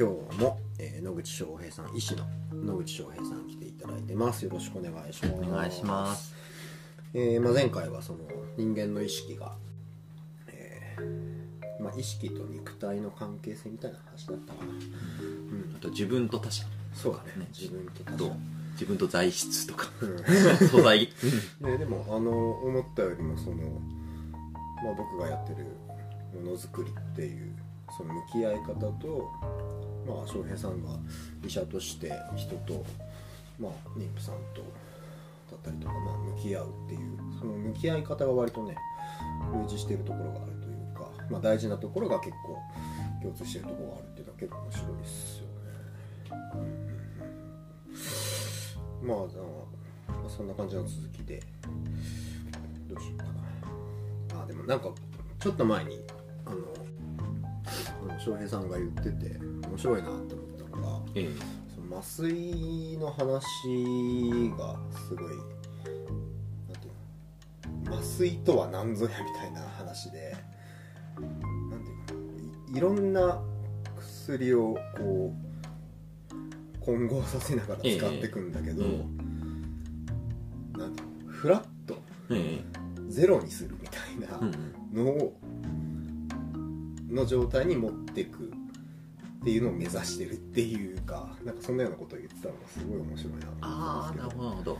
今日も、えー野口翔平さん医師の野口翔平さん来ていただいてます。よろしくお願いします。お願いしますえーまあ、前回はその人間の意識が、えーまあ、意識と肉体の関係性みたいな話だったかな、うん、あと自分と他者。そうだね。ね。自分と他と者自分と材質とかうん。素材ね、でもあの思ったよりもその、まあ、僕がやってるものづくりっていうその向き合い方とまあ翔平さんが医者として人と、まあ、妊婦さんとだったりとか、まあ、向き合うっていうその向き合い方が割とね類似してるところがあるというか、まあ、大事なところが結構共通しているところがあるっていうのは結構面白いですよね。うんまあまあそんな感じの続きでどうしようかなあでもなんかちょっと前にあの翔平さんが言ってて面白いなって思ったのがええ。その麻酔の話がすごい麻酔とは何ぞやみたいな話でなんていうのいいろんな薬をこう混合させながら使っていくんだけど、ええ。なんていうのフラットえゼロにするみたいえなうんの状態に持っていくっていうのを目指してるっていうかなんかそんなようなことを言ってたのがすごい面白いなと思ったんほどなるほど。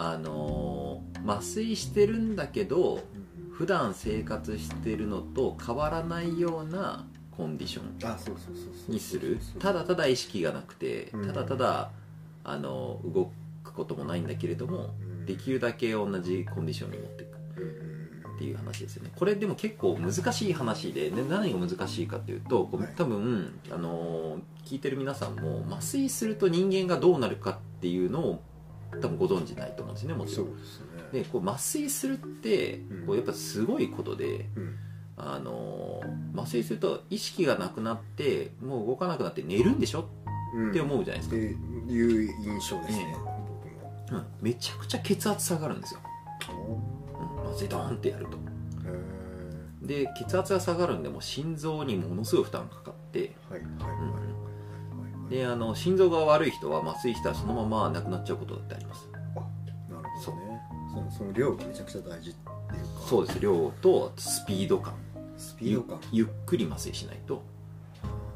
あのー麻酔してるんだけどですけど、普段生活してるのと変わらないようなコンディションにする。ただただ意識がなくてうん。ただただあの動くこともないんだけれどもうん。できるだけ同じコンディションに持っていくっていう話ですよね。これでも結構難しい話で、ね、何が難しいかっていうとこうはい。多分、あのー聞いてる皆さんも麻酔すると人間がどうなるかっていうのを多分ご存知ないと思うんですねもちろそうんですね。でこう麻酔するってうん。こうやっぱすごいことで、うん。あのー麻酔すると意識がなくなってもう動かなくなって寝るんでしょ？うん。って思うじゃないですってか、いう印象ですね、ええ。僕も。うん。めちゃくちゃ血圧下がるんですよ、うん、麻酔ドーンってやると。へで血圧が下がるんでもう心臓にものすごい負担かかって、であの心臓が悪い人は麻酔したらそのまま亡くなっちゃうことだってあります。あなるほどね。そのその量がめちゃくちゃ大事っていうか。そうです。量とスピード感。スピード感。ゆゆっくり麻酔しないと、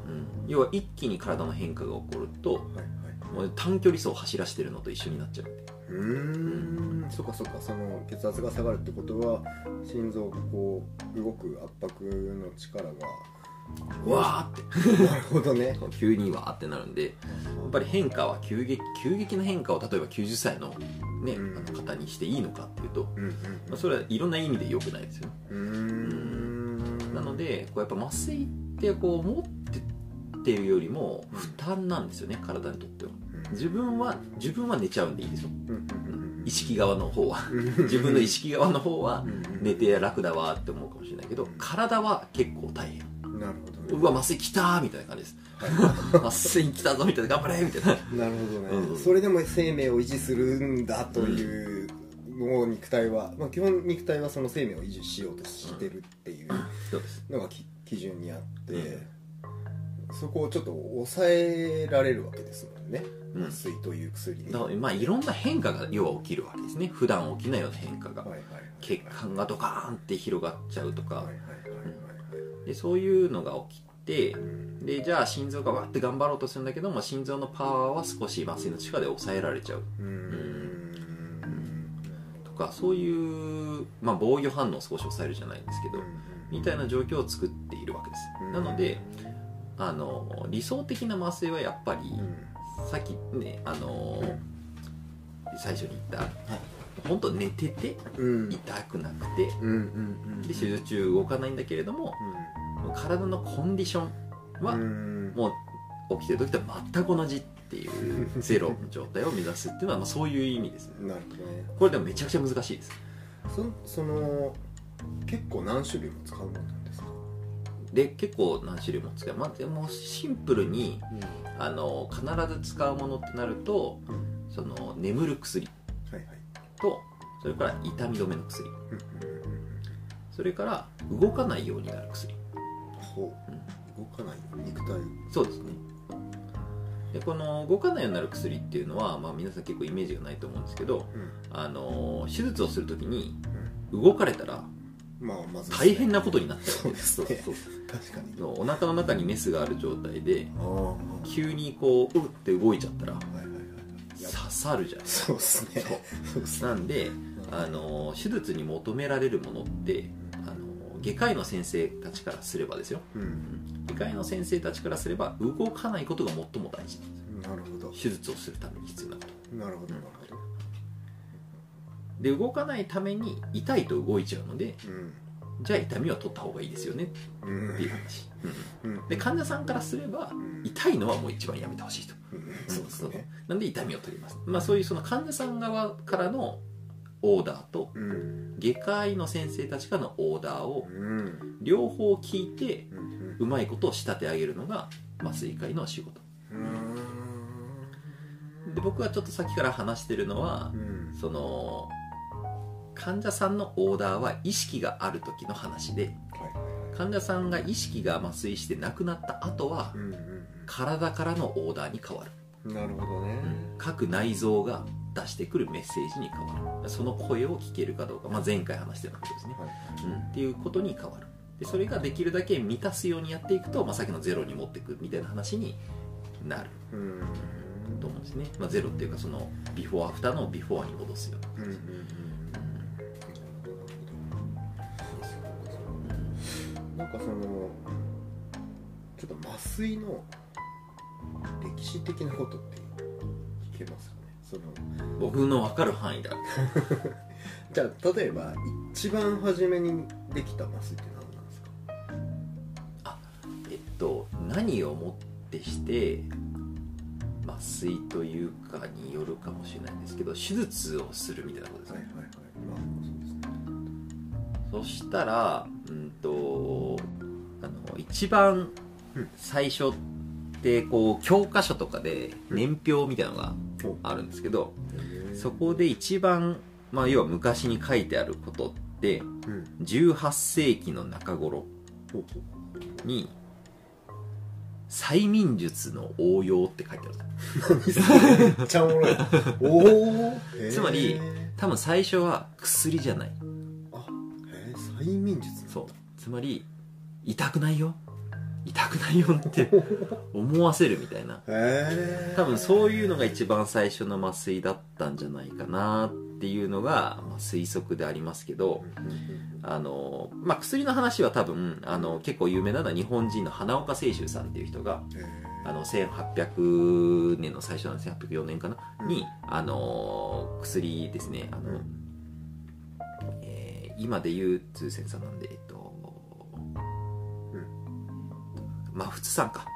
うん、要は一気に体の変化が起こるとはいはい。もう短距離走を走らせてるのと一緒になっちゃううーん。そっかそっかその血圧が下がるってことは心臓がこう動く圧迫の力がうわーって。なるほどね。急にわーってなるんでやっぱり変化は急激急激な変化を例えば90歳の,、ねうん。あの方にしていいのかっていうと、うんうんまあ、それはいろんな意味で良くないですよ。うん。うーん。なのでこうやっぱ麻酔ってこう持ってっていうよりも負担なんですよね、体にとっては自分は自分は寝ちゃうんでいいですよ。うん意識側の方は。うん自分の意識側の方は寝て楽だわって思うかもしれないけど体は結構大変。なるほどね。うわ麻酔きたーみたいな感じです。は 麻酔きたぞみたいな頑張れみたいな。いなるほどね、うんそれでも生命を維持するんだというのを肉体は、まあ、基本肉体はその生命を維持しようとしてるっていうのがき基準にあって、そこをちょっと抑えられるわけですもんね。うん麻酔という薬に、だからまあいろんな変化が要は起きるわけですね。普段起きないような変化が。血管がドカーンって広がっちゃうとか。でそういうのが起きてうん。でじゃあ心臓がわって頑張ろうとするんだけども心臓のパワーは少し麻酔の力で抑えられちゃう。うーん。とかそういう、まあ、防御反応を少し抑えるじゃないんですけどみたいな状況を作っているわけです。うん。なのであの理想的な麻酔はやっぱりうんさっきねあのうん最初に言った本当寝ててうん。痛くなくてうんうんうんで手術中動かないんだけれども体のコンディションはうん。もう起きてる時と全く同じっていうゼロの状態を目指すっていうのは まあそういう意味ですね。なるほどね。これでもめちゃくちゃ難しいです。そその結構何種類も使うもんなんで結構何種類も使う。まあでもシンプルにあの必ず使うものってなるとうん。その眠る薬はいはい。とそれから痛み止めの薬。うんそれから動かないようになる薬。ほう。動かない。肉体。いそうですね。でこの動かないようになる薬っていうのは、まあ、皆さん結構イメージがないと思うんですけど、うん。あの手術をするときに動かれたらまあまず大変なことになっちゃそうですね。そう確かに。そうお腹の中にメスがある状態で急にこううって動いちゃったらいはいはいい。や刺さるじゃない。そうですね。そう。ですね。なんであの手術に求められるものってあの外科医の先生たちからすればですよ。うん。外科医の先生たちからすれば動かないことが最も大事。なんですよなるほど。手術をするために必要なこと。なるほどなるほどで動かないために痛いと動いちゃうのでうん。じゃあ痛みは取った方がいいですよね。うんっていう話、で患者さんからすればうん。痛いのはもう一番やめてほしいと。うん。そうですね。なんで痛みを取ります、まあ、そういうその患者さん側からのオーダーとうん。外科医の先生たちからのオーダーをうん。両方聞いてうまいことを仕立て上げるのが麻酔科医の仕事。うん。で僕はちょっとさっきから話してるのはうん。その患者さんのオーダーは意識がある時の話ではい患者さんが意識が麻酔して亡くなった後はうん体からのオーダーに変わる、うんなるほどね。各内臓が出してくるメッセージに変わる。その声を聞けるかどうか、まあ、前回話したようなことですね、はいうん、っていうことに変わる。でそれができるだけ満たすようにやっていくと、まあ、さっきのゼロに持っていくみたいな話になる。うん。と思うんですね、まあ、ゼロっていうかそのビフォーアフターのビフォーに戻すようなうんなんかそのちょっと麻酔の歴史的なことって聞けますかね？その僕の分かる範囲だ。じゃあ例えば一番初めにできた麻酔って何なんですか？えっと何をもってして麻酔というかによるかもしれないんですけど手術をするみたいなことですね、はいはい。まあそうですね。そしたらうんと一番うん。最初ってこう教科書とかで年表みたいなのがお。あるんですけどそこで一番、まあ、要は昔に書いてあることってうん。18世紀の中頃に催眠術の応用って書いてある。めっちゃおもろい。おおつまり多分最初は薬じゃない。あへえ催眠術。そう。つまり痛くないよ。痛くないよって思わせるみたいな。多分そういうのが一番最初の麻酔だったんじゃないかなっていうのが、まあ、推測でありますけどあの、まあ、薬の話は多分あの結構有名なのは日本人の花岡清舟さんっていう人があの1800年の最初なんです1804年かな、うんにあの薬ですね。あの、うんえー今で言う通線さんなんでえっと、マフツ酸か。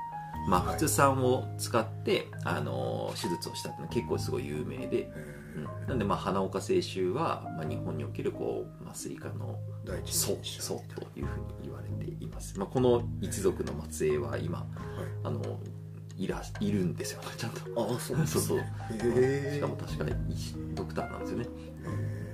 マフツ酸を使って、あの手術をしたっていうのは結構すごい有名で、うん。なんでまあ花岡清舟は、まあ、日本におけるこう麻酔科の第一祖祖というふうに言われています、まあ、この一族の末裔は今はい。あのいらいるんですよちゃんと。あ そうそうそう。しかも確かに医師ドクターなんですよね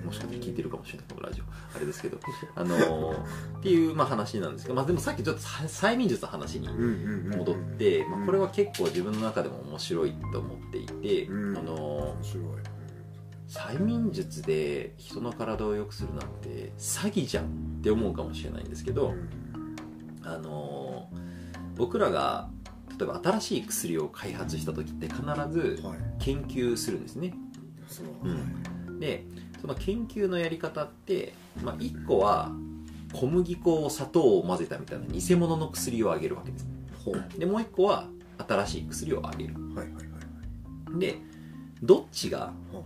もしかして聞いてるかもしれないこのラジオ。あれですけど。あのーっていう、まあ、話なんですけど、まあ、でもさっきちょっとさ催眠術の話に戻って、まあ、これは結構自分の中でも面白いと思っていて、うん。あのー催眠術で人の体を良くするなんて詐欺じゃんって思うかもしれないんですけど、うん。あのー僕らが例えば新しい薬を開発した時って必ずはい。研究するんですね。そううんはいでその研究のやり方って、まあ、1個は小麦粉砂糖を混ぜたみたいな偽物の薬をあげるわけです。ほう。でもう1個は新しい薬をあげる。はいはいはいでどっちがほ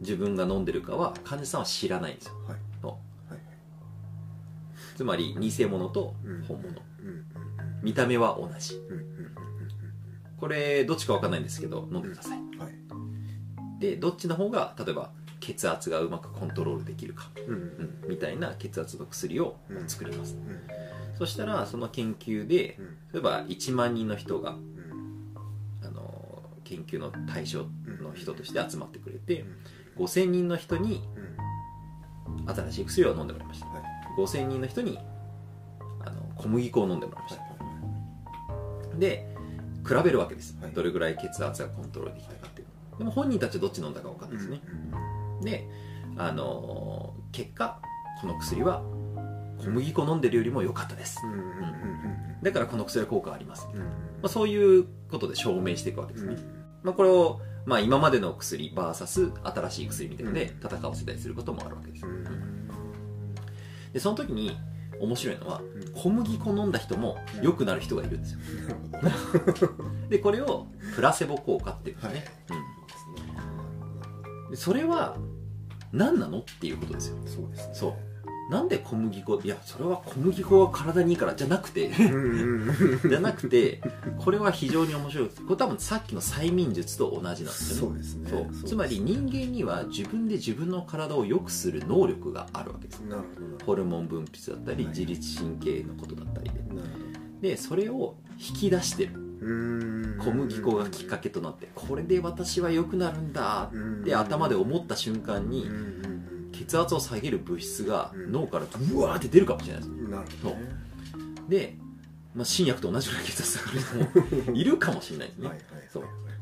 自分が飲んでるかは患者さんは知らないんですよ。う。はいはい。つまり偽物とうん。本物。うん。うん。見た目は同じ。うん。うん。うん。これどっちか分かんないんですけど飲んでください。うんはい。でどっちの方が例えば血圧がうまくコントロールできるか、うん。うん、みたいな血圧の薬をうん作ります、うん。そしたらその研究でうん。例えば1万人の人がうん。あの研究の対象の人として集まってくれてうん。5000人の人にうん。新しい薬を飲んでもらいました。はい。5000人の人にあの小麦粉を飲んでもらいましはい。たで比べるわけです、はい。どれぐらい血圧がコントロールできたかっていうでも本人たちはどっち飲んだか分かんないですね、であのー結果この薬は小麦粉飲んでるよりも良かったです。うんうんうんだからこの薬は効果あります、まうんうん。あ、そういうことで証明していくわけですね、まあ、これを、まあ、今までの薬 VS 新しい薬みたいなので戦わせたりすることもあるわけです、うんでその時に面白いのはうん。小麦粉飲んだ人も良くなる人がいるんですよ。でこれをプラセボ効果っていうんですね、うん、でそれは何なのっていうことですよ。そうですね。そう。なんで小麦粉いやそれは小麦粉が体にいいからじゃなくて じゃなくてこれは非常に面白いこれ多分さっきの催眠術と同じなんですよね。そうですね。そう。つまり人間には自分で自分の体を良くする能力があるわけです。なるほど。ホルモン分泌だったりはい自律神経のことだったりで。でそれを引き出してる小麦粉がきっかけとなってこれで私は良くなるんだって頭で思った瞬間に血圧を下げる物質がうん。脳からうわーって出るかもしれないです。うんなるほどね。で、まあ、新薬と同じぐらい血圧下がる人も いるかもしれないですね、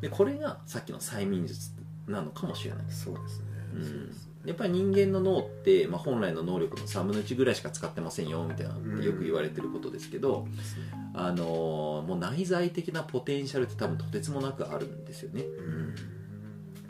でこれがさっきの催眠術なのかもしれないそうですね。うん。やっぱり人間の脳って、まあ、本来の能力の3分の1ぐらいしか使ってませんよみたいなよく言われてることですけど、あのーもう内在的なポテンシャルって多分とてつもなくあるんですよね、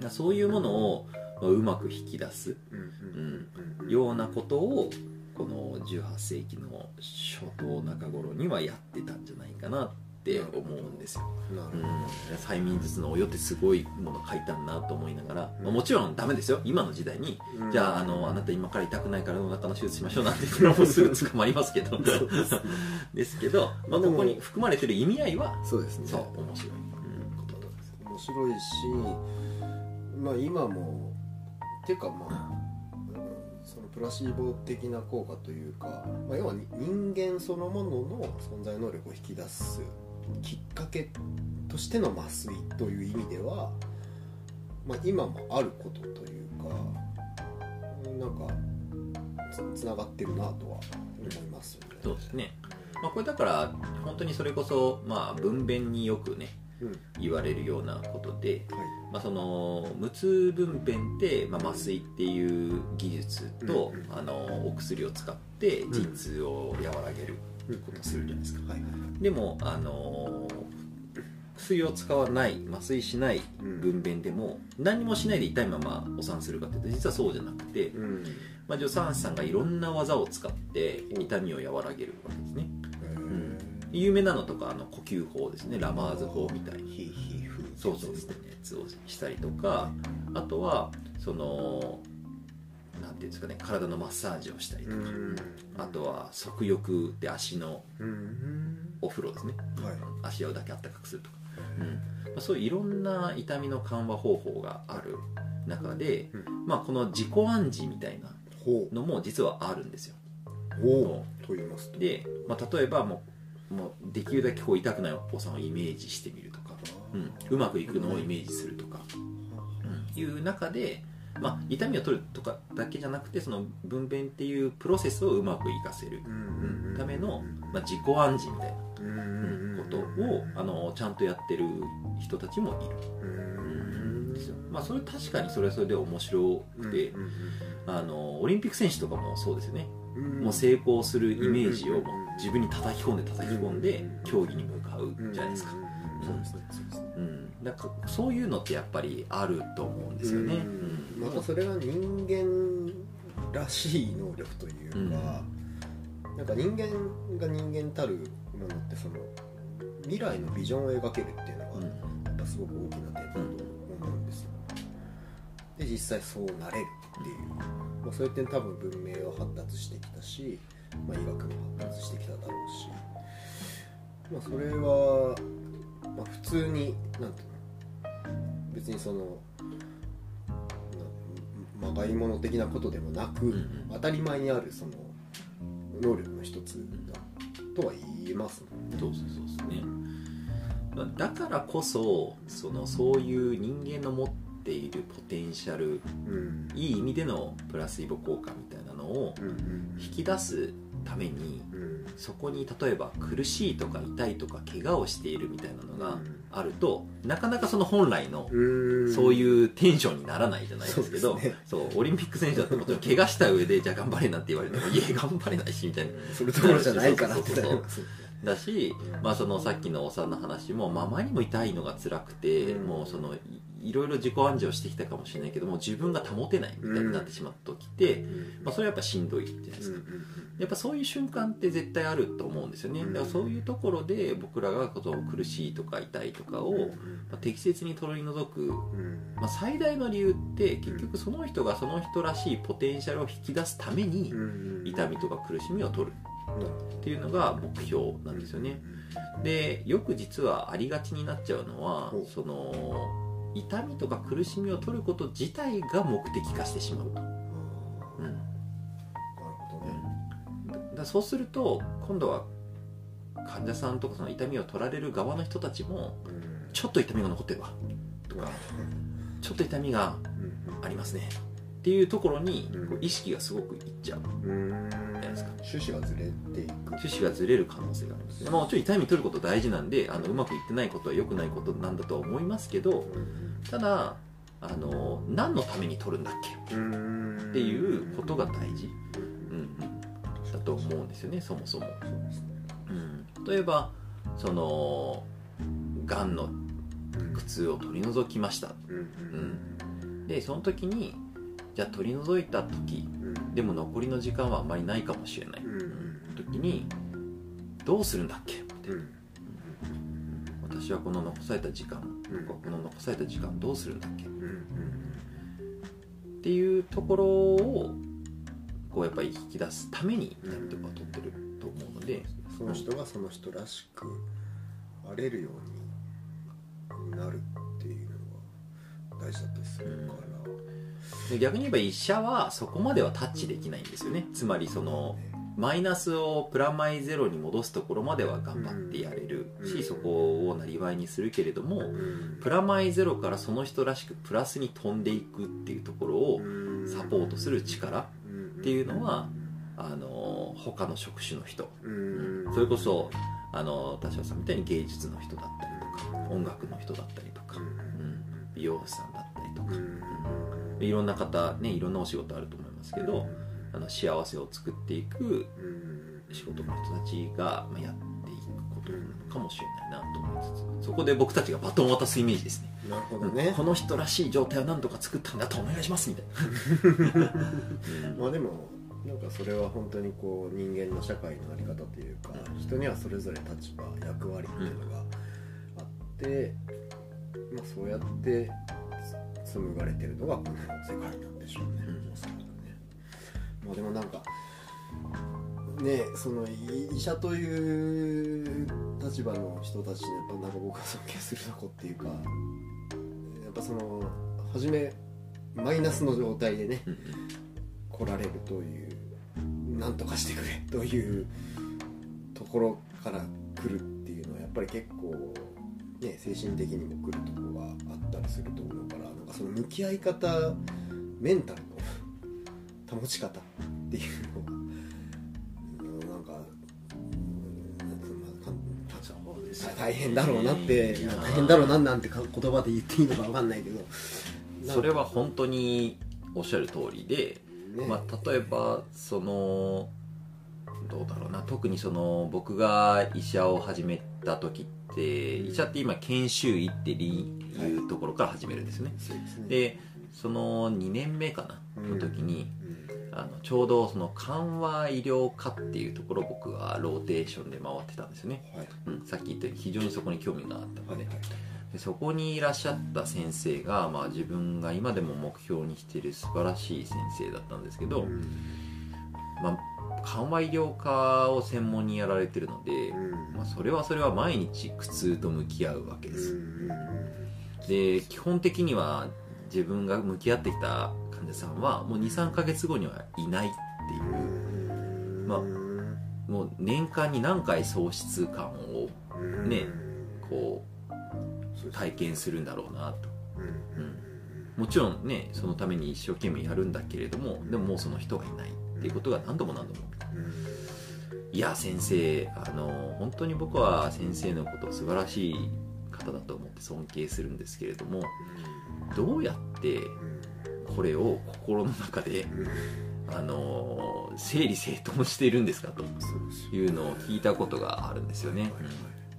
うん。そういうものをまあうまく引き出す。うん。ようなことをこの18世紀の初頭中頃にはやってたんじゃないかな。って思うんですよ、うん。催眠術のおよってすごいもの書いたんなと思いながら、まあもちろんダメですよ。今の時代に。うん。じゃああのあなた今から痛くないからお腹の手術しましょうなんて言ったらもうすぐ捕まりますけど。ですけど、まあ、ここに含まれてる意味合いはそうですね。そう面白い、うん面白いしまあ今もてかまあうんそのプラシーボ的な効果というか、まあ、要は人間そのものの存在能力を引き出すきっかけとしての麻酔という意味では、まあ、今もあることというかなんかつつながってるなとは思いますよね。そうですね、まあ、これだから本当にそれこそ、まあ、分娩によくねうん。言われるようなことで、はい。まあ、その無痛分娩って、まあ、麻酔っていう技術と、うんうん。あのお薬を使って陣痛を和らげることをするじゃないですか、はいでもあの薬を使わない麻酔しない分娩でも何もしないで痛いままお産するかっていうと実はそうじゃなくて、うん。まあ、助産師さんがいろんな技を使って痛みを和らげるわけですね。へー。有名なのとかあの呼吸法ですね。ラマーズ法みたいに。そう。そうそう。やつをしたりとかあとはそのなんていうんですかね体のマッサージをしたりとか、うん。あとは足浴で足のうん。お風呂ですね。はい。足をだけあったかくするとか、うん。まあ、そういういろんな痛みの緩和方法がある中で、うまあ、この自己暗示みたいなのも実はあるんですよ。ほう。と言いますと。で、まあ、例えばもうもうできるだけこう痛くないお子さんをイメージしてみるとか、うん、うまくいくのをイメージするとか、うん、いう中で、まあ、痛みを取るとかだけじゃなくてその分娩っていうプロセスをうまく活かせるうんための、まあ、自己暗示みたいなうんことをあのちゃんとやってる人たちもいる。まあ、それ確かにそれはそれで面白くて、あのオリンピック選手とかもそうですよね、もう成功するイメージを自分に叩き込んで叩き込んで競技に向かうじゃないですか、そうですね。そうですねうん、だからそういうのってやっぱりあると思うんですよね、うん。うんまたそれが人間らしい能力というか、なんか人間が人間たるものってその未来のビジョンを描けるっていうのが、うん。やっぱすごく大きな点だと思うんですよ。で実際そうなれるっていう、まあ、そういう点多分文明は発達してきたし、まあ、医学も発達してきただろうし、まあ、それは、まあ、普通になんていうの？別にそのなまがいもの的なことでもなく、うんうん。当たり前にあるその能力の一つだとは言えますもんね。そうそうそうですね。だからこそそのそういう人間の持っているポテンシャルうん。いい意味でのプラスイボ効果みたいなのをうんうん引き出すためにうん。そこに例えば苦しいとか痛いとか怪我をしているみたいなのがあるとなかなかその本来のうん。そういうテンションにならないじゃないですけど、そうね。オリンピック選手だってもちろん怪我した上でじゃあ頑張れなんて言われても いえ頑張れないしみたいな。それどころじゃないからって。だし、まあ、そのさっきのおさんの話も、まあ、前にも痛いのが辛くて、うん。もうそのいいろいろ自己暗示をしてきたかもしれないけども自分が保てないみたいになってしまった時って、まあ、それはやっぱしんどいじゃないですか、やっぱそういう瞬間って絶対あると思うんですよね。うんだからそういうところで僕らがこの苦しいとか痛いとかを、まあ、適切に取り除く、まあ、最大の理由って結局その人がその人らしいポテンシャルを引き出すために痛みとか苦しみを取る。っていうのが目標なんですよね。でよく実はありがちになっちゃうのはその痛みとか苦しみを取ること自体が目的化してしまうと、うん、そうすると今度は患者さんとかその痛みを取られる側の人たちもちょっと痛みが残ってるわ。とかちょっと痛みがありますねっていうところにうん。こう意識がすごくいっちゃう。うん。ないですか趣旨がずれていく。趣旨がずれる可能性がありますね、まあ、もちろん痛み取ること大事なんであのうまくいってないことは良くないことなんだとは思いますけどただあの何のために取るんだっけ？うんっていうことが大事、うんうん、だと思うんですよねそもそも、そうですね。うん、例えばそのがん。の苦痛を取り除きました。うん。でその時にじゃあ取り除いた時うん。でも残りの時間はあんまりないかもしれない。時にどうするんだっけ？って。うん。私はこの残された時間うん。この残された時間どうするんだっけ？っうん。ていうところをこうやっぱり引き出すために痛みとかを取ってると思うので。その人がその人らしくあれるようになるっていうのが大事だったりするから、で逆に言えば医者はそこまではタッチできないんですよね。つまりそのマイナスをプラマイゼロに戻すところまでは頑張ってやれる。し、うん。そこをなりわいにするけれども、うん。プラマイゼロからその人らしくプラスに飛んでいくっていうところをサポートする力っていうのはあの他の職種の人、うん。それこそあの田代さんみたいに芸術の人だったりとか音楽の人だったりとか、うん。美容師さんだったりとか、うんいろんな方ねいろんなお仕事あると思いますけど、あの幸せを作っていく仕事の人たちがまあやっていくことなのかもしれないなと思いつつそこで僕たちがバトンを渡すイメージですね。なるほどね。この人らしい状態を何とか作ったんだとお願いしますみたいな、うん。まあでもなんかそれは本当にこう人間の社会のあり方というか人にはそれぞれ立場役割っていうのがあって、まあ、そうやってつ紡がれてるのがこの世界なんでしょうね、うん。おそらくね。まあでもなんかねそのい医者という立場の人たちにやっぱなんか僕は尊敬するとこっていうかやっぱその初めマイナスの状態でねうん来られるという何とかしてくれというところから来るっていうのはやっぱり結構、ね、精神的にも来るところがあったりすると思うからなんかその向き合い方メンタルの保ち方っていうのがうんなんか大変だろうなって大変だろうななんてか言葉で言っていいのか分かんないけどそれは本当におっしゃる通りで、ね。まあ、例えばそのどうだろうな特にその僕が医者を始めた時って医者って今研修医っていうところから始めるんですよね、そうでその2年目かなの時に、あのちょうどその緩和医療科っていうところを僕はローテーションで回ってたんですよね、はい。うん、さっき言ったように非常にそこに興味があったので,、はいはい。でそこにいらっしゃった先生が、まあ、自分が今でも目標にしている素晴らしい先生だったんですけど、うん。まあ、緩和医療科を専門にやられてるので、まあ、それはそれは毎日苦痛と向き合うわけです、で基本的には自分が向き合ってきた患者さんはもう23ヶ月後にはいないっていう。まあもう年間に何回喪失感をねこう体験するんだろうなと、うん、もちろんねそのために一生懸命やるんだけれどもでももうその人がいないっていうことが何度も何度も。いや先生あの本当に僕は先生のこと素晴らしい方だと思って尊敬するんですけれどもどうやってこれを心の中であの整理整頓しているんですかというのを聞いたことがあるんですよね。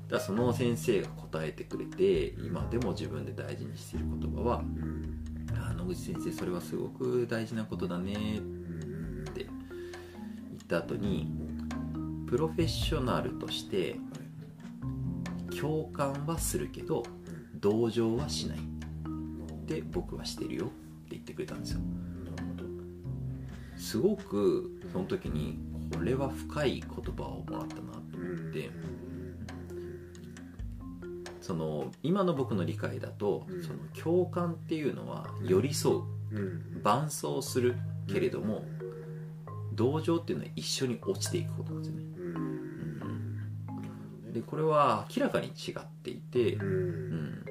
だその先生が答えてくれて今でも自分で大事にしている言葉は「あ野口先生それはすごく大事なことだね」っった後にプロフェッショナルとして共感はするけど同情はしない。って僕はしてるよ。って言ってくれたんですよ。すごくその時にこれは深い言葉をもらったなと思って。その今の僕の理解だとその共感っていうのは寄り添う。伴走するけれども同情っていうのは一緒に落ちていくことなんですよね。でこれは明らかに違っていて、うん、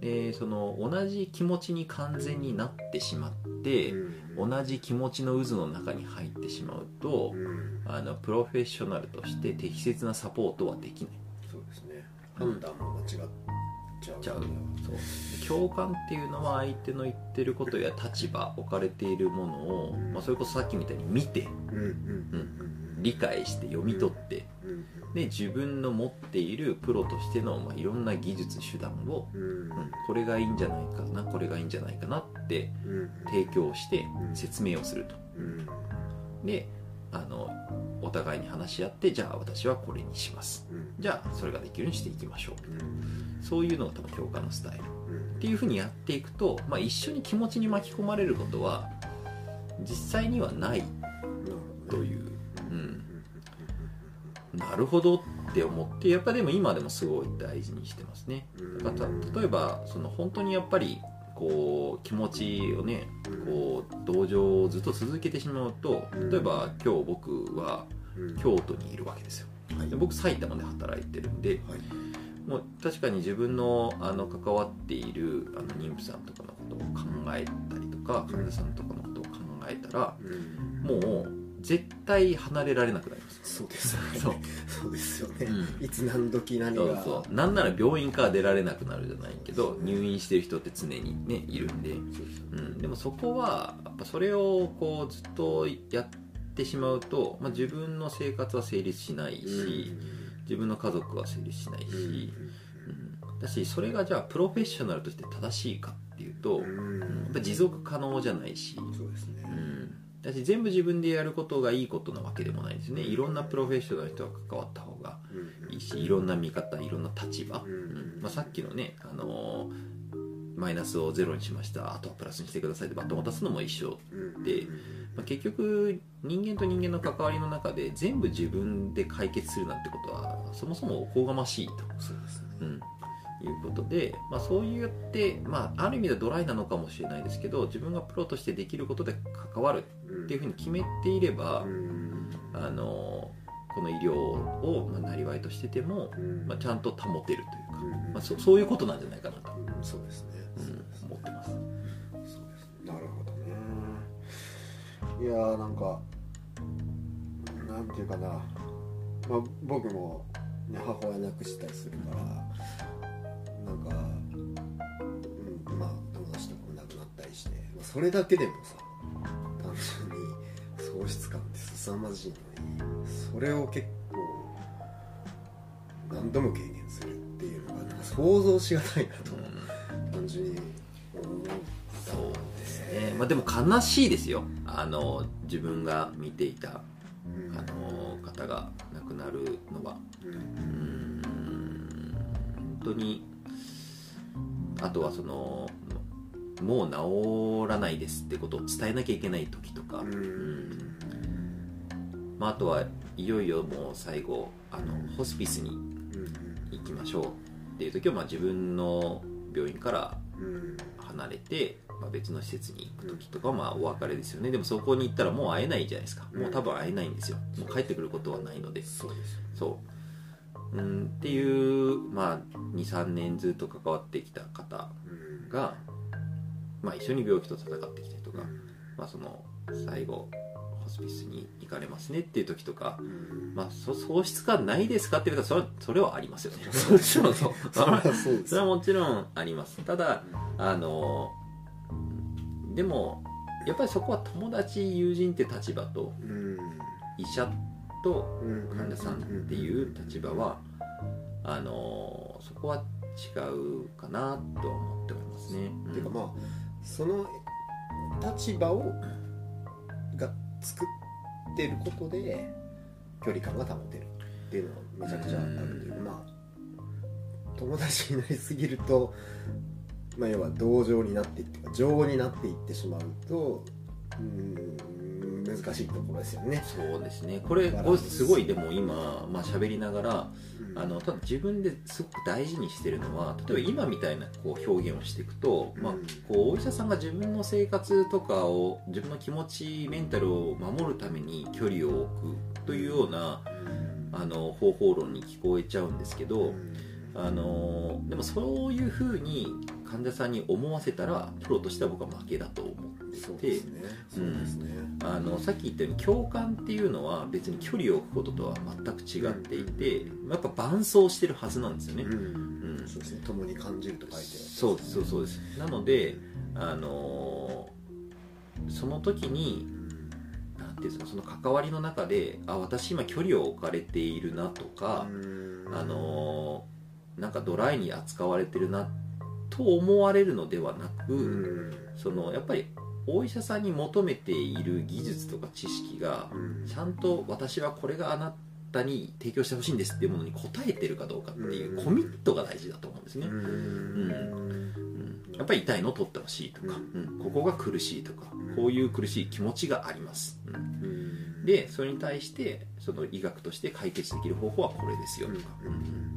でその同じ気持ちに完全になってしまって、同じ気持ちの渦の中に入ってしまうと、あのプロフェッショナルとして適切なサポートはできない。そうですね。判断も間違っちゃう。ちゃう。そう共感っていうのは相手の言ってることや立場置かれているものを、まあ、それこそさっきみたいに見てうん理解して読み取ってうんで自分の持っているプロとしての、まあ、いろんな技術手段を、うん。うん、これがいいんじゃないかなこれがいいんじゃないかなってうん提供してうん。説明をすると。うん。であのお互いに話し合ってじゃあ私はこれにします。うん。じゃあそれができるようにしていきましょう。うん。そういうのが多分評価のスタイル。うんっていうふうにやっていくと、まあ、一緒に気持ちに巻き込まれることは実際にはないという、うん、なるほどって思ってやっぱでも今でもすごい大事にしてますね。だからた例えばその本当にやっぱりこう気持ちをねこう同情をずっと続けてしまうと例えば今日僕はうん。京都にいるわけですよ。はい。で僕埼玉で働いてるんではいもう確かに自分のあの関わっているあの妊婦さんとかのことを考えたりとか患者さんとかのことを考えたらうん。もう絶対離れられなくなります。そうですよね。そう。そうですよね。うん。いつ何時何そうがそう。なんなら病院から出られなくなるじゃないけど入院してる人って常にねいるんで、そうん、でもそこはやっぱそれをこうずっとやってしまうと、まあ、自分の生活は成立しないし、自分の家族は成立しないし、うんうんだしそれがじゃあプロフェッショナルとして正しいかっていうと、ううん。んやっぱ持続可能じゃないし、そうですね。うん、だし全部自分でやることがいいことなわけでもないですね。いろんなプロフェッショナルの人が関わった方がうんいいしいろんな見方いろんな立場、うんうん。まあ、さっきのね、あのーマイナスをゼロにしました。あとはプラスにしてくださいって。バトンを渡すのも一緒、うん。でまあ、結局人間と人間の関わりの中で全部自分で解決するなんてことはそもそもおこがましいと、そうですね。うん、いうことで、まあ、そうやって、まあ、ある意味ではドライなのかもしれないですけど自分がプロとしてできることで関わるっていうふうに決めていれば、うん。あのこの医療を、まあ、なりわいとしてても、うん。まあ、ちゃんと保てるというか、うん。まあ、そそういうことなんじゃないかなと、うん。そうですね。うん思ってます。そうですなるほどね。いやーなんかなんていうかな、まあ、僕も、ね、母親亡くしたりするからなんか、うん、まあ友達とかも亡くなったりして、まあ、それだけでもさ単純に喪失感って凄まじいのにそれを結構何度も経験するっていうのが想像しがたいなと、単純に思ったそうですね、まあ、でも悲しいですよ。あの自分が見ていたうんあの方が亡くなるのは。うんうん。本当にあとはそのもう治らないですってことを伝えなきゃいけない時とか、うん。まあ、あとはいよいよもう最後あのホスピスに行きましょう。っていう時は、まあ、自分の病院からうん。離れて、まあ、別の施設に行く時とかはまあお別れですよね。でもそこに行ったらもう会えないじゃないですか。もう多分会えないんですよ。もう帰ってくることはないので。そうですよそう、うん、っていう、まあ、23年ずっと関わってきた方うん。が、まあ、一緒に病気と戦ってきたりとか、うん。まあ、その最後ホスピスに行かれますねっていう時とか、うん。まあ、そ喪失感ないですかって言うとそれはそれはありますよね。そうですよねそうそりゃそれはもちろんあります。ただあのでもやっぱりそこは友達友人って立場とうん。医者とうん患者さんっていう立場はあのそこは違うかなとは思っておりますね。っていうかまあその立場をが作ってることで距離感が保てるっていうのはめちゃくちゃあるという。かまあ友達になりすぎると、まあ、要は同情になっていって情になっていってしまうとうん難しいところですよね。そうですね。これすごいでも今まあ喋りながらうん。あのただ自分ですごく大事にしてるのは例えば今みたいなこう表現をしていくと、まあうん、こうお医者さんが自分の生活とかを自分の気持ちメンタルを守るために距離を置くというようなあの方法論に聞こえちゃうんですけど、あのでもそういうふうに患者さんに思わせたらプロとしては僕は負けだと思っそうですね。そうですね。あのさっき言ったように共感っていうのは別に距離を置くこととは全く違っていて、やっぱ伴走してるはずなんですよね。うんうんそうですね。共に感じると書いてある。そうですそうそうですなのであのその時になんていうんですかその関わりの中であ私今距離を置かれているなとか、あのなんかドライに扱われてるなと思われるのではなく、うんそのやっぱりお医者さんに求めている技術とか知識がうん。ちゃんと私はこれがあなたに提供してほしいんですっていうものに応えてるかどうかっていううん。コミットが大事だと思うんですね、うん。うん。やっぱり痛いのを取ってほしいとか、ううん。ここが苦しいとかうん。こういう苦しい気持ちがあります、うん。うん。でそれに対してその医学として解決できる方法はこれですよとか、うん。うん。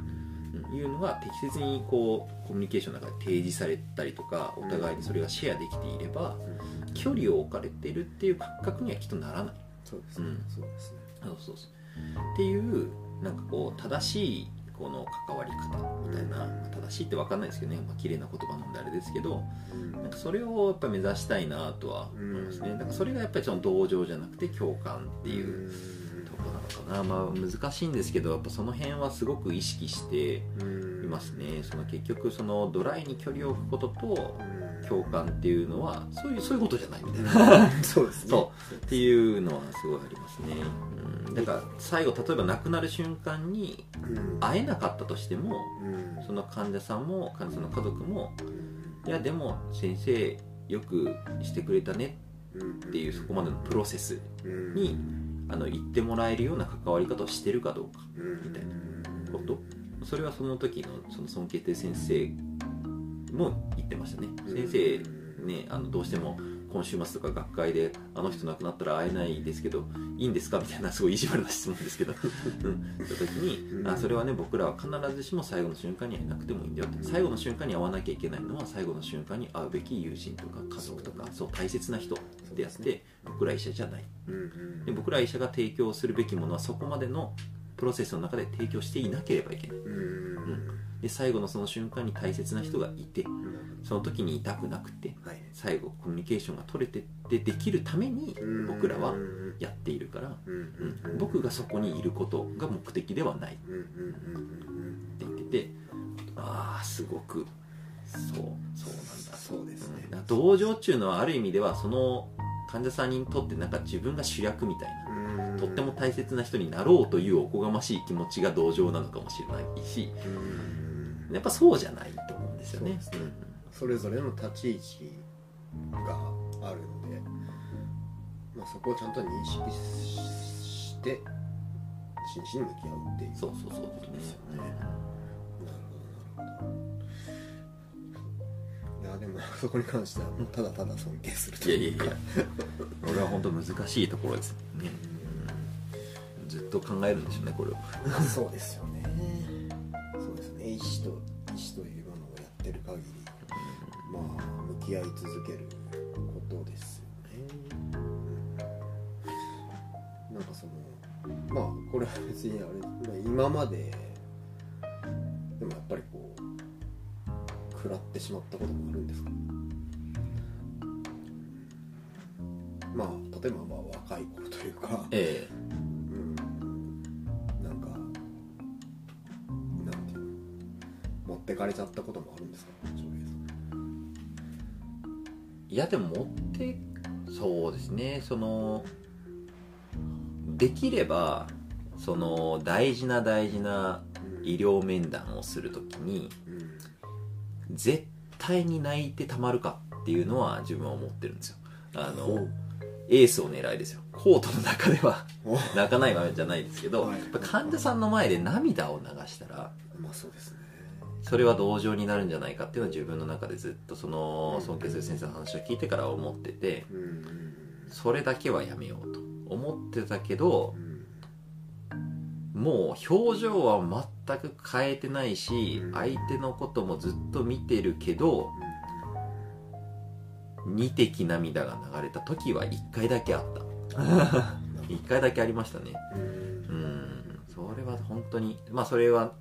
いうのが適切にこうコミュニケーションの中で提示されたりとかお互いにそれがシェアできていれば距離を置かれているっていう感覚にはきっとならない。そうですね。うん。そうですね。そうそうそう。っていうなんかこう正しいこの関わり方みたいな、まあ正しいって分かんないですけどね、まあ綺麗な言葉なんであれですけどなんかそれをやっぱ目指したいなとは思いますね、うん。だからそれがやっぱりその同情じゃなくて共感っていうところなのかな、まあ難しいんですけどやっぱその辺はすごく意識していますね。その結局そのドライに距離を置くことと共感っていうのはそういうそういうことじゃないみたいな。そうですね。そう。っていうのはすごいありますね、うん、だから最後例えば亡くなる瞬間にうん。会えなかったとしてもうん。その患者さんも患者さんの家族もいやでも先生よくしてくれたねっていうそこまでのプロセスにあの言ってもらえるような関わり方をしてるかどうかみたいなこと。それはその時のその尊敬って先生も言ってましたね。先生ねあのどうしても今週末とか学会であの人亡くなったら会えないですけどいいんですか？みたいなすごい意地悪な質問ですけど、うん、その時に、うん。あそれはね僕らは必ずしも最後の瞬間にはいなくてもいいんだよって。最後の瞬間に会わなきゃいけないのは最後の瞬間に会うべき友人とか家族とかそう大切な人であって僕ら医者じゃない。で僕ら医者が提供するべきものはそこまでのプロセスの中で提供していなければいけないで最後のその瞬間に大切な人がいてその時に痛くなくてはい。最後コミュニケーションが取れてってできるために僕らはやっているから、うん。僕がそこにいることが目的ではない。って言っててああすごく。そう。そうなんだ。そうですね。うん。同情っていうのはある意味ではその患者さんにとってなんか自分が主役みたいなとっても大切な人になろうというおこがましい気持ちが同情なのかもしれないしやっぱそうじゃないと思うんですよね。そね。それぞれの立ち位置があるので、まあ、そこをちゃんと認識して真摯に向き合うっていう。そうそうそうですよね。なるほどなるほど。いやでもそこに関してはもうただただ尊敬するというか。いやいやいや。これは本当難しいところですね、うん、ずっと考えるんでしょうねこれをまあそうですよね医師と医師というものをやってる限りまあ向き合い続けることですよね、うん、なんかそのまあこれは別にあれ、まあ、今まででもやっぱりこう食らってしまったこともあるんですか？まあ例えばまあ若い頃というか、えうってかれちゃったこともあるんですか？いやでも持ってそうですね。そのできればその大事な大事な医療面談をするときにうん。絶対に泣いてたまるかっていうのは自分は思ってるんですよ。あのエースを狙いですよ。コートの中ではお泣かないわけじゃないですけど、患者さんの前で涙を流したらまあそうですねそれは同情になるんじゃないかっていうのは自分の中でずっとそのうん。尊敬する先生の話を聞いてから思っててそれだけはやめようと思ってたけどうん。もう表情は全く変えてないしうん。相手のこともずっと見てるけど2滴涙が流れた時は1回だけあった。1回だけありましたねそれは本当にまあそれは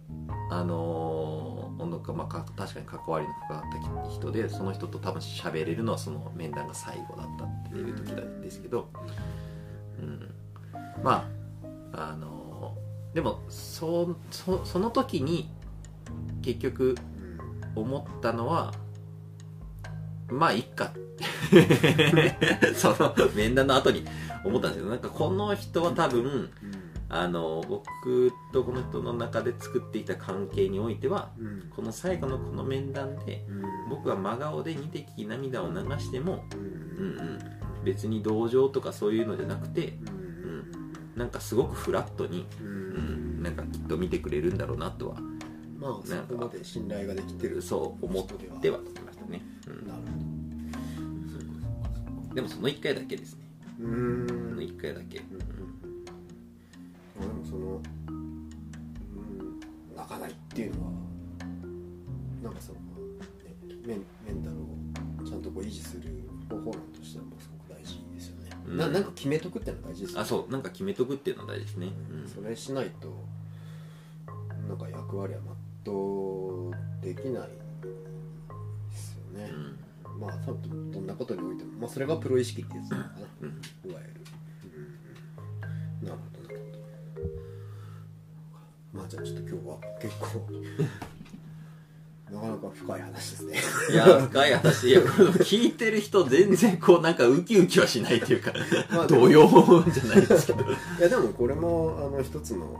あのーほんのかまあ、か確かに関わりの深かった人でその人と多分喋れるのはその面談が最後だったっていう時なんですけど、うん、まああのーでもそそその時に結局思ったのはまあいっか。っ てその面談の後に思ったんですけどなんかこの人は多分あの僕とこの人の中で作っていた関係においてはうん。うんこの最後のこの面談でうん。僕は真顔で2滴涙を流しても、うん。うんうん、別に同情とかそういうのじゃなくてうん。なんかすごくフラットに、ううんん、なんかきっと見てくれるんだろうなとはまあそこまで信頼ができてるそう思って人はでは。きましたね、うん。なるでもその1回だけですね。うーん。その1回だけ、うんうんでもその、うん、泣かないっていうのはなんかその、ね、メンメンタルをちゃんとこう維持する方法論としてはもうすごく大事ですよね、うん。ななんか決めとくっていうのは大事ですよね。あそうなんか決めとくっていうのは大事ですね、うん。それしないとなんか役割は全うできないですよね、まあ多分どんなことにおいても、まあ、それがプロ意識ってやつなのかな、うん。うんいわゆる、うん、なるほどまあじゃあちょっと今日は結構なかなか深い話ですね。いや深い話。いやこれ聞いてる人全然こうなんかウキウキはしないっていうかまあ動揺じゃないですけど。いやでもこれもあの一つの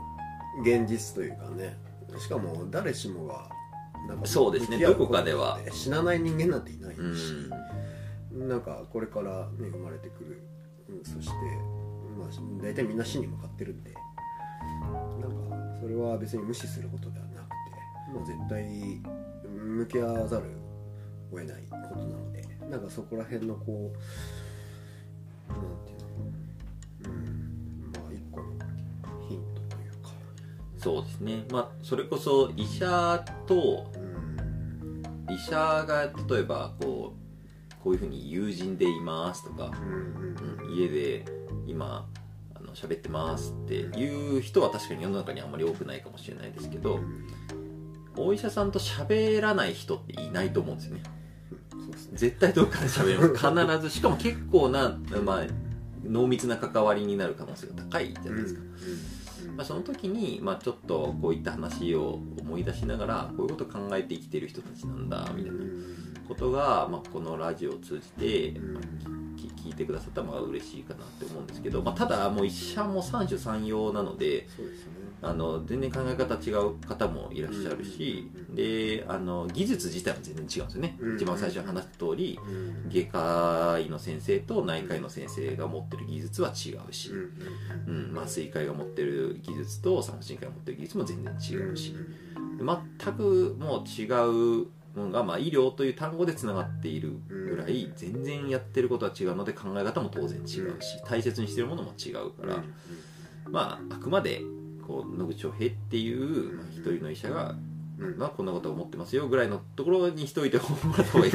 現実というかねしかも誰しもがそうですね。どこかでは。死なない人間なんていないし、うん。なんかこれから、ね、生まれてくる、うん、そして、まあ、大体みんな死に向かってるんでそれは別に無視することではなくてもう絶対向き合わざるを得ないことなのでなんかそこら辺のこうなんていうのうんまあ一個のヒントというか。そうですね。まあそれこそ医者とうん医者が例えばこうこういうふうに友人でいますとか、うんうん家で今あの喋ってますっていう人は確かに世の中にあんまり多くないかもしれないですけどお医者さんと喋らない人っていないと思うんですよね。絶対どっかで喋ります。必ずしかも結構な、まあ、濃密な関わりになる可能性が高いじゃないですか、うんまあ、その時に、まあ、ちょっとこういった話を思い出しながらこういうことを考えて生きてる人たちなんだみたいなことが、まあ、このラジオを通じて、まあき聞いてくださったらまあ嬉しいかなって思うんですけど、まあ、ただもう医者も三種三様なのでそうですね。あの全然考え方違う方もいらっしゃるし、うん。であの技術自体も全然違うんですよね、うん。一番最初に話した通りうん。外科医の先生と内科医の先生が持ってる技術は違うし、うんうん、麻酔科医が持ってる技術と産婦人科が持ってる技術も全然違うし、全くもう違うものが、まあ、医療という単語でつながっているぐらい全然やってることは違うので考え方も当然違うし大切にしてるものも違うから、まああくまでこう野口翔平っていう、まあ、一人の医者が、うん。まあ、こんなことを思ってますよぐらいのところにしといてもらった方がいい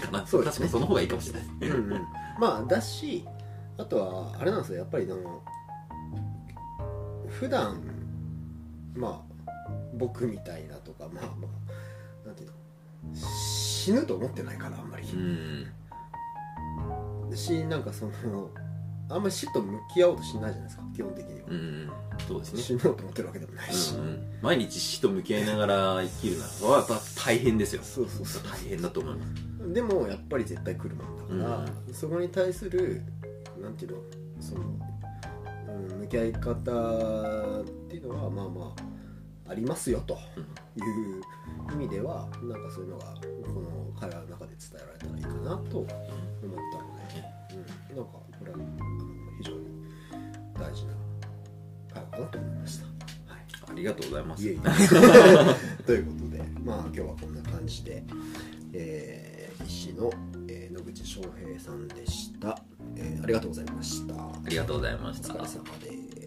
かなそうですね。確かにその方がいいかもしれない。うんうん。まあだしあとはあれなんですよ。やっぱりあの普段まあ僕みたいなとかまあまあ死ぬと思ってないからあんまり。うん。しなんかそのあんまり死と向き合おうとしないじゃないですか基本的には、うんうん。そうですね。死のうと思ってるわけでもないし、うんうん。毎日死と向き合いながら生きるのはやっぱ大変ですよ。そうそうそう。大変だと思います。でもやっぱり絶対来るもんだから、そこに対するなんていうのその、うん、向き合い方っていうのはまあまあありますよという意味ではなんかそういうのがこの会話の中で伝えられたらいいかなと思ったので、うん、なんかこれはあの非常に大事な会話かなと思いました。はい。ありがとうございます。いえいえ。ということでまあ今日はこんな感じで、えー、医師の、えー野口翔平さんでした、えーありがとうございました。ありがとうございました。お疲れ様です